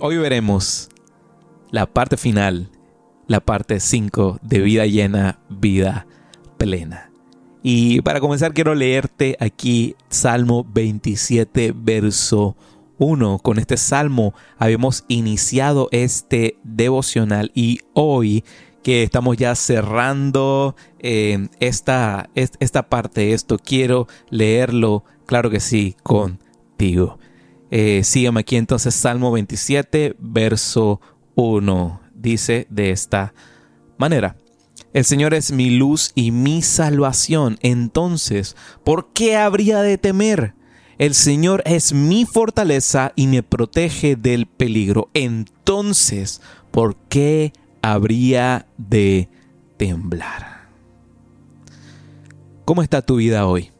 Hoy veremos la parte final, la parte 5 de vida llena, vida plena. Y para comenzar quiero leerte aquí Salmo 27, verso 1. Con este salmo habíamos iniciado este devocional y hoy que estamos ya cerrando eh, esta, esta parte, esto quiero leerlo, claro que sí, contigo. Eh, sígueme aquí entonces Salmo 27, verso 1. Dice de esta manera. El Señor es mi luz y mi salvación. Entonces, ¿por qué habría de temer? El Señor es mi fortaleza y me protege del peligro. Entonces, ¿por qué habría de temblar? ¿Cómo está tu vida hoy?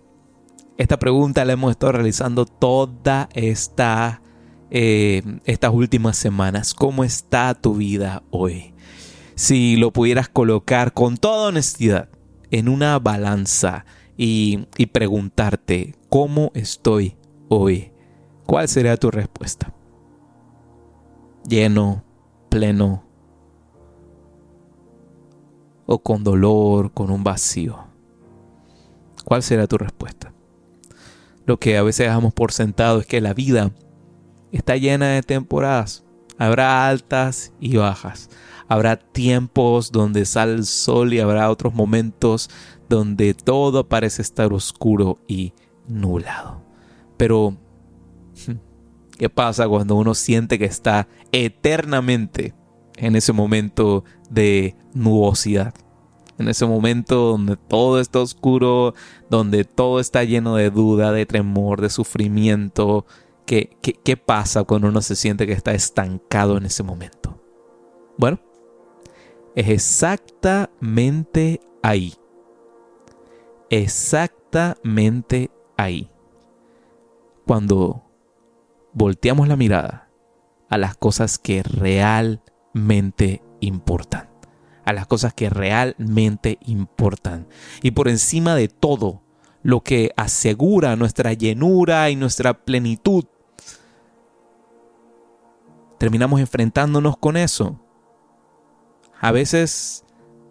Esta pregunta la hemos estado realizando toda esta, eh, estas últimas semanas. ¿Cómo está tu vida hoy? Si lo pudieras colocar con toda honestidad en una balanza y, y preguntarte, ¿cómo estoy hoy? ¿Cuál sería tu respuesta? ¿Lleno, pleno o con dolor, con un vacío? ¿Cuál será tu respuesta? Lo que a veces dejamos por sentado es que la vida está llena de temporadas. Habrá altas y bajas. Habrá tiempos donde sale el sol y habrá otros momentos donde todo parece estar oscuro y nublado. Pero, ¿qué pasa cuando uno siente que está eternamente en ese momento de nubosidad? En ese momento donde todo está oscuro, donde todo está lleno de duda, de temor, de sufrimiento. ¿Qué, qué, pasa cuando uno se siente que está estancado en ese momento? Bueno, es exactamente ahí. Exactamente ahí. Cuando volteamos la mirada a las cosas que realmente importan a las cosas que realmente importan. Y por encima de todo, lo que asegura nuestra llenura y nuestra plenitud, terminamos enfrentándonos con eso. A veces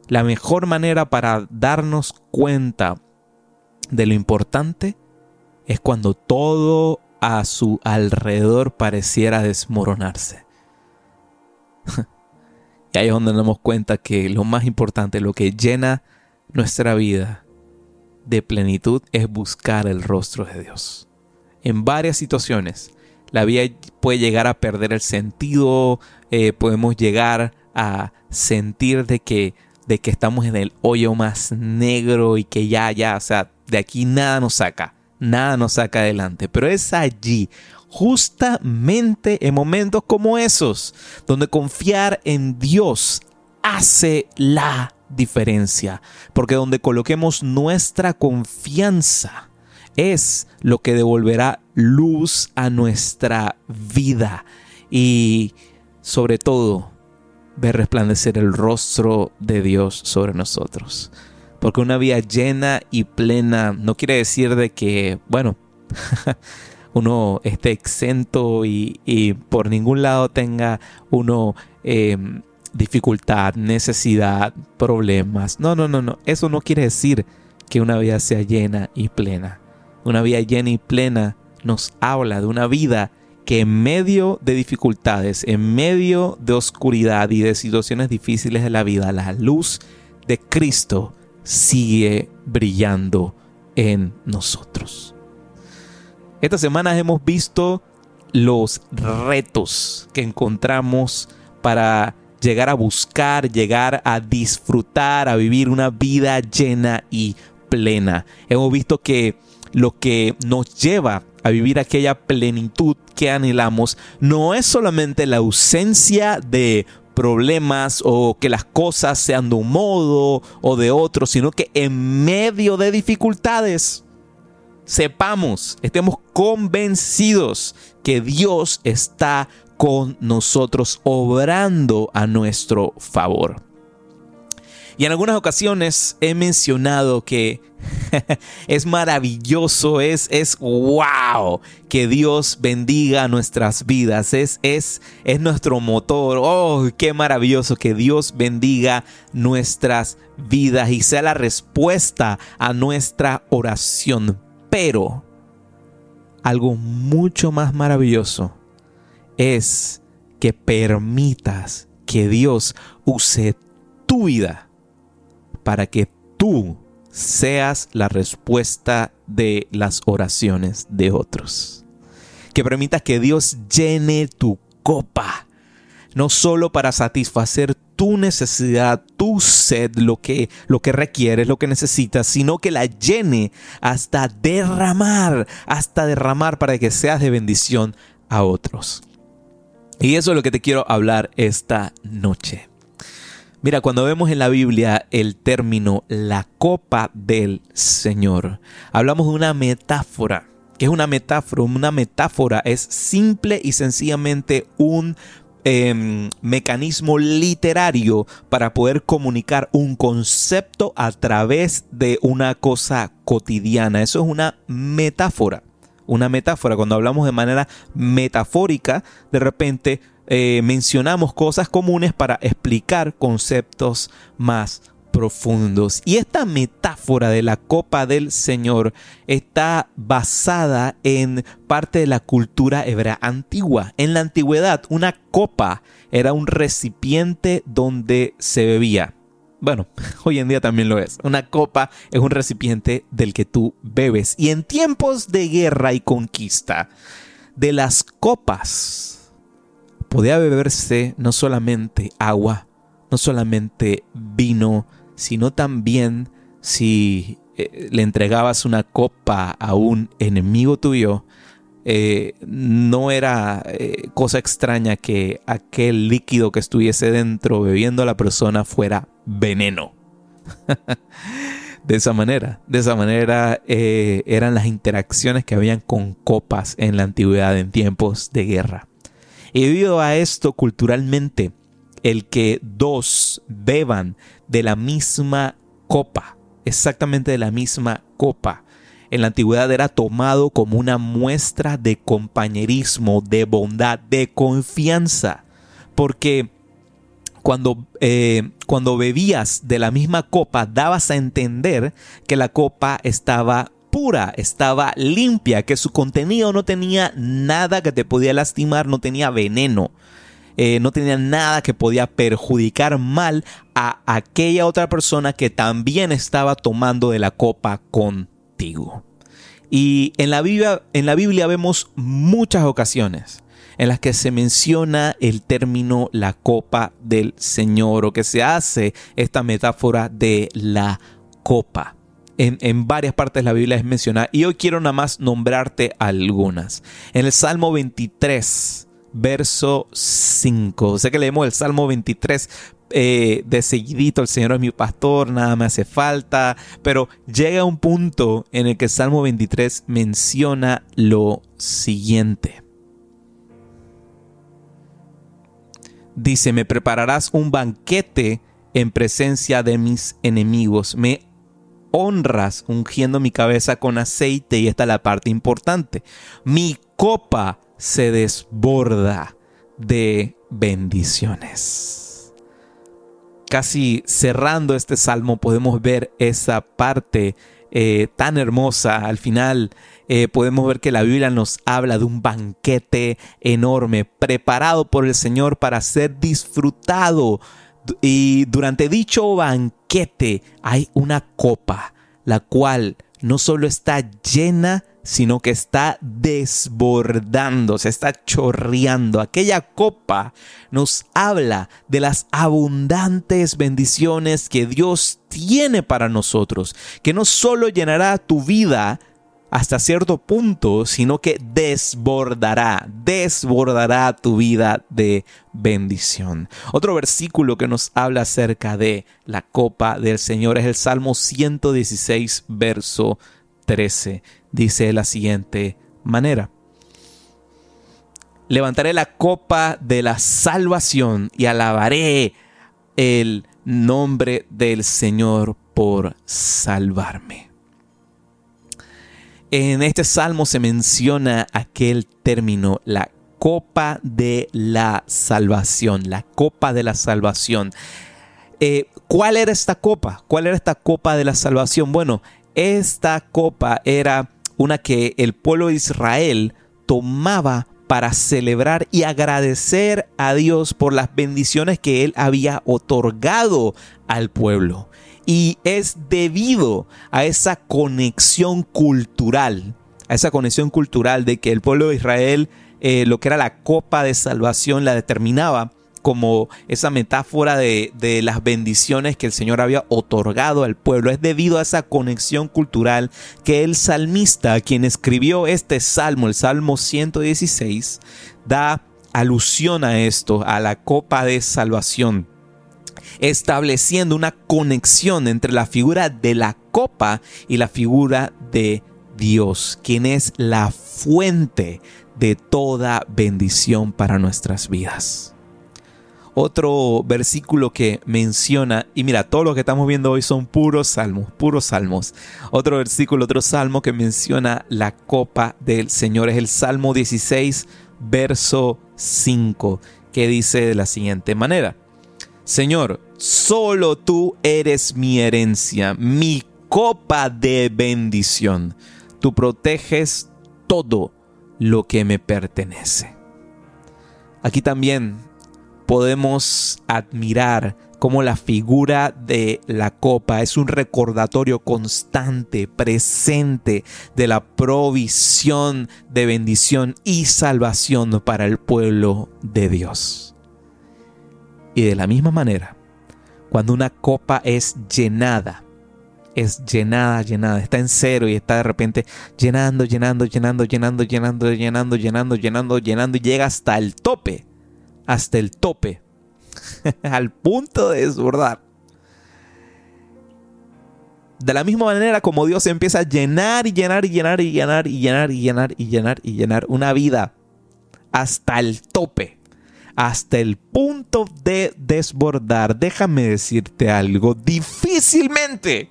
la mejor manera para darnos cuenta de lo importante es cuando todo a su alrededor pareciera desmoronarse. Y ahí es donde nos damos cuenta que lo más importante, lo que llena nuestra vida de plenitud es buscar el rostro de Dios. En varias situaciones, la vida puede llegar a perder el sentido, eh, podemos llegar a sentir de que, de que estamos en el hoyo más negro y que ya, ya, o sea, de aquí nada nos saca, nada nos saca adelante. Pero es allí, justamente en momentos como esos, donde confiar en Dios hace la diferencia, porque donde coloquemos nuestra confianza es lo que devolverá luz a nuestra vida y sobre todo ver resplandecer el rostro de Dios sobre nosotros. Porque una vida llena y plena no quiere decir de que, bueno, uno esté exento y, por ningún lado tenga uno em, dificultad, necesidad, problemas. No, no, no, no. Eso no quiere decir que una vida sea llena y plena. Una vida llena y plena nos habla de una vida que en medio de dificultades, en medio de oscuridad y de situaciones difíciles de la vida, la luz de Cristo sigue brillando en nosotros. Estas semanas hemos visto los retos que encontramos para llegar a buscar, llegar a disfrutar, a vivir una vida llena y plena. Hemos visto que lo que nos lleva a vivir aquella plenitud que anhelamos no es solamente la ausencia de problemas o que las cosas sean de un modo o de otro, sino que en medio de dificultades sepamos, estemos convencidos que Dios está con nosotros, obrando a nuestro favor. Y en algunas ocasiones he mencionado que es maravilloso, es, es wow que Dios bendiga nuestras vidas, es, es, es nuestro motor. Oh, qué maravilloso que Dios bendiga nuestras vidas y sea la respuesta a nuestra oración. Pero algo mucho más maravilloso es que permitas que Dios use tu vida para que tú seas la respuesta de las oraciones de otros. Que permitas que Dios llene tu copa, no solo para satisfacer tu necesidad, tu sed, lo que, lo que requieres, lo que necesitas, sino que la llene hasta derramar, hasta derramar para que seas de bendición a otros. Y eso es lo que te quiero hablar esta noche. Mira, cuando vemos en la Biblia el término la copa del Señor, hablamos de una metáfora. ¿Qué es una metáfora? Una metáfora es simple y sencillamente un em, mecanismo literario para poder comunicar un concepto a través de una cosa cotidiana. Eso es una metáfora una metáfora. Cuando hablamos de manera metafórica, de repente eh, mencionamos cosas comunes para explicar conceptos más profundos. Y esta metáfora de la copa del Señor está basada en parte de la cultura hebrea antigua. En la antigüedad, una copa era un recipiente donde se bebía. Bueno, hoy en día también lo es. Una copa es un recipiente del que tú bebes. Y en tiempos de guerra y conquista, de las copas podía beberse no solamente agua, no solamente vino, sino también si eh, le entregabas una copa a un enemigo tuyo, eh, no era eh, cosa extraña que aquel líquido que estuviese dentro bebiendo a la persona fuera veneno. de esa manera, de esa manera eran las interacciones que habían con copas en la antigüedad en tiempos de guerra. Y debido a esto, culturalmente, el que dos beban de la misma copa, exactamente de la misma copa, en la antigüedad era tomado como una muestra de compañerismo, de bondad, de confianza. Porque cuando, eh, cuando bebías de la misma copa, dabas a entender que la copa estaba pura, estaba limpia, que su contenido no tenía nada que te podía lastimar, no tenía veneno. Eh, no tenía nada que podía perjudicar mal a aquella otra persona que también estaba tomando de la copa con y en la Biblia, en la Biblia vemos muchas ocasiones en las que se menciona el término la copa del Señor o que se hace esta metáfora de la copa. En, en, varias partes de la Biblia es mencionada y hoy quiero nada más nombrarte algunas. En el Salmo 23, verso 5. Sé que leemos el Salmo 23, eh, de seguidito, el Señor es mi pastor, nada me hace falta, pero llega un punto en el que el Salmo 23 menciona lo siguiente. Dice, me prepararás un banquete en presencia de mis enemigos, me honras ungiendo mi cabeza con aceite y esta es la parte importante, mi copa se desborda de bendiciones casi cerrando este salmo podemos ver esa parte eh, tan hermosa. Al final eh, podemos ver que la Biblia nos habla de un banquete enorme preparado por el Señor para ser disfrutado. Y durante dicho banquete hay una copa, la cual no solo está llena sino que está desbordando, se está chorreando. Aquella copa nos habla de las abundantes bendiciones que Dios tiene para nosotros, que no solo llenará tu vida hasta cierto punto, sino que desbordará, desbordará tu vida de bendición. Otro versículo que nos habla acerca de la copa del Señor es el Salmo 116, verso 13 dice de la siguiente manera. Levantaré la copa de la salvación y alabaré el nombre del Señor por salvarme. En este salmo se menciona aquel término, la copa de la salvación, la copa de la salvación. Eh, ¿Cuál era esta copa? ¿Cuál era esta copa de la salvación? Bueno, esta copa era una que el pueblo de Israel tomaba para celebrar y agradecer a Dios por las bendiciones que Él había otorgado al pueblo. Y es debido a esa conexión cultural, a esa conexión cultural de que el pueblo de Israel, eh, lo que era la copa de salvación, la determinaba como esa metáfora de, las bendiciones que el Señor había otorgado al pueblo. Es debido a esa conexión cultural que el salmista, quien escribió este salmo, el Salmo 116, da alusión a esto, a la copa de salvación, estableciendo una conexión entre la figura de la copa y la figura de Dios, quien es la fuente de toda bendición para nuestras vidas otro versículo que menciona, y mira, todo lo que estamos viendo hoy son puros salmos, puros salmos. Otro versículo, otro salmo que menciona la copa del Señor es el Salmo 16, verso 5, que dice de la siguiente manera. Señor, solo tú eres mi herencia, mi copa de bendición. Tú proteges todo lo que me pertenece. Aquí también podemos admirar cómo la figura de la copa es un recordatorio constante, presente de la provisión de bendición y salvación para el pueblo de Dios. Y de la misma manera, cuando una copa es llenada, es llenada, llenada, está en cero y está de repente llenando, llenando, llenando, llenando, llenando, llenando, llenando, llenando, llenando y llega hasta el tope hasta el tope, al punto de desbordar. De la misma manera como Dios empieza a llenar y llenar y llenar y llenar y llenar y llenar y llenar y llenar una vida hasta el tope, hasta el punto de desbordar, déjame decirte algo, difícilmente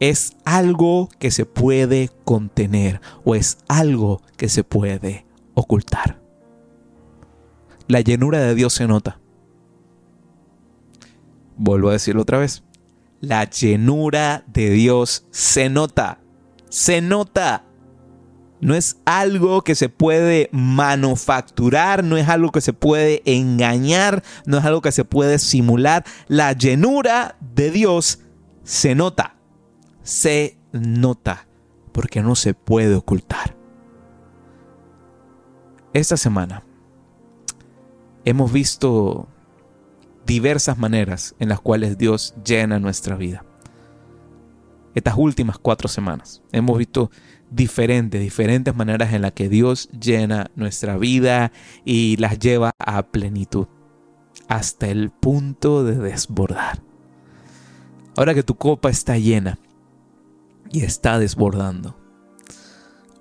es algo que se puede contener o es algo que se puede ocultar la llenura de Dios se nota. Vuelvo a decirlo otra vez. La llenura de Dios se nota. Se nota. No es algo que se puede manufacturar, no es algo que se puede engañar, no es algo que se puede simular. La llenura de Dios se nota. Se nota. Porque no se puede ocultar. Esta semana hemos visto diversas maneras en las cuales Dios llena nuestra vida. Estas últimas cuatro semanas hemos visto diferentes, diferentes maneras en las que Dios llena nuestra vida y las lleva a plenitud, hasta el punto de desbordar. Ahora que tu copa está llena y está desbordando,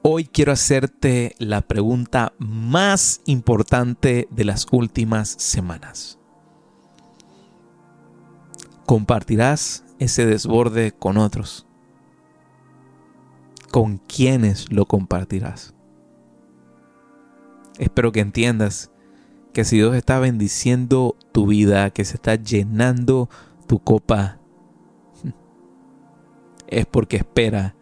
Hoy quiero hacerte la pregunta más importante de las últimas semanas. ¿Compartirás ese desborde con otros? ¿Con quiénes lo compartirás? Espero que entiendas que si Dios está bendiciendo tu vida, que se está llenando tu copa, es porque espera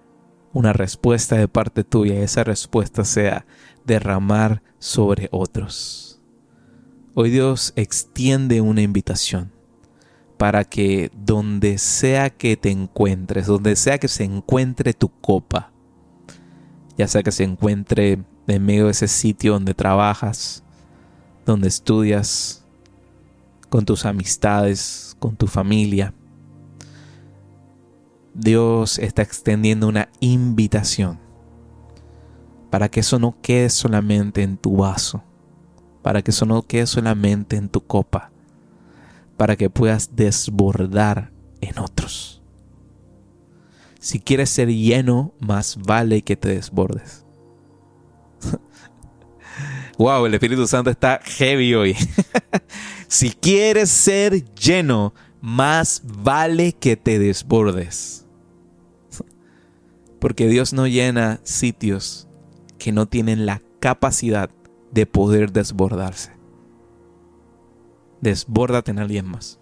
una respuesta de parte tuya y esa respuesta sea derramar sobre otros. Hoy Dios extiende una invitación para que donde sea que te encuentres, donde sea que se encuentre tu copa, ya sea que se encuentre en medio de ese sitio donde trabajas, donde estudias, con tus amistades, con tu familia, Dios está extendiendo una invitación para que eso no quede solamente en tu vaso, para que eso no quede solamente en tu copa, para que puedas desbordar en otros. Si quieres ser lleno, más vale que te desbordes. wow, el Espíritu Santo está heavy hoy. si quieres ser lleno, más vale que te desbordes. Porque Dios no llena sitios que no tienen la capacidad de poder desbordarse. Desbórdate en alguien más.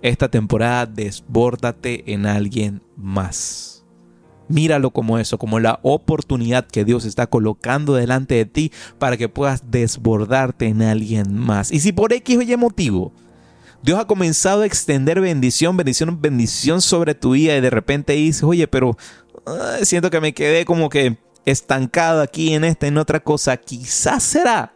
Esta temporada desbórdate en alguien más. Míralo como eso, como la oportunidad que Dios está colocando delante de ti para que puedas desbordarte en alguien más. Y si por X o Y motivo Dios ha comenzado a extender bendición, bendición, bendición sobre tu vida y de repente dices, oye, pero siento que me quedé como que estancado aquí en esta, en otra cosa. Quizás será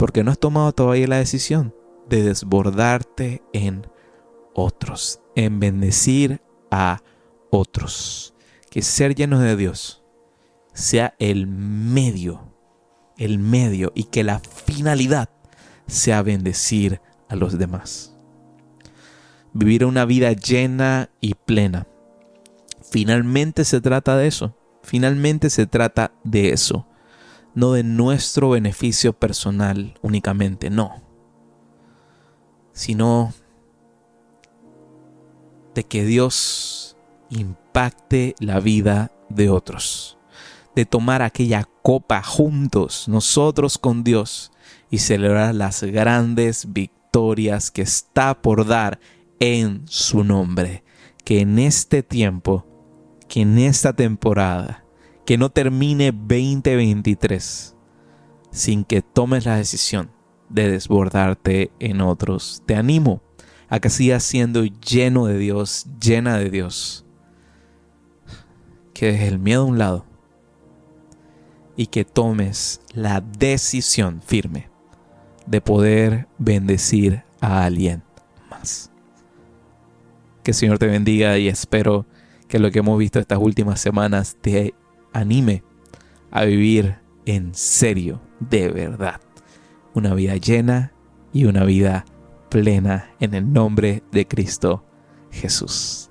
porque no has tomado todavía la decisión de desbordarte en otros, en bendecir a otros. Que ser llenos de Dios sea el medio, el medio y que la finalidad sea bendecir a los demás. Vivir una vida llena y plena. Finalmente se trata de eso. Finalmente se trata de eso no de nuestro beneficio personal únicamente, no, sino de que Dios impacte la vida de otros, de tomar aquella copa juntos, nosotros con Dios, y celebrar las grandes victorias que está por dar en su nombre. Que en este tiempo, que en esta temporada, que no termine 2023 sin que tomes la decisión de desbordarte en otros. Te animo a que sigas siendo lleno de Dios, llena de Dios. Que dejes el miedo a un lado y que tomes la decisión firme de poder bendecir a alguien más. Que el Señor te bendiga y espero que lo que hemos visto estas últimas semanas te anime a vivir en serio, de verdad, una vida llena y una vida plena en el nombre de Cristo Jesús.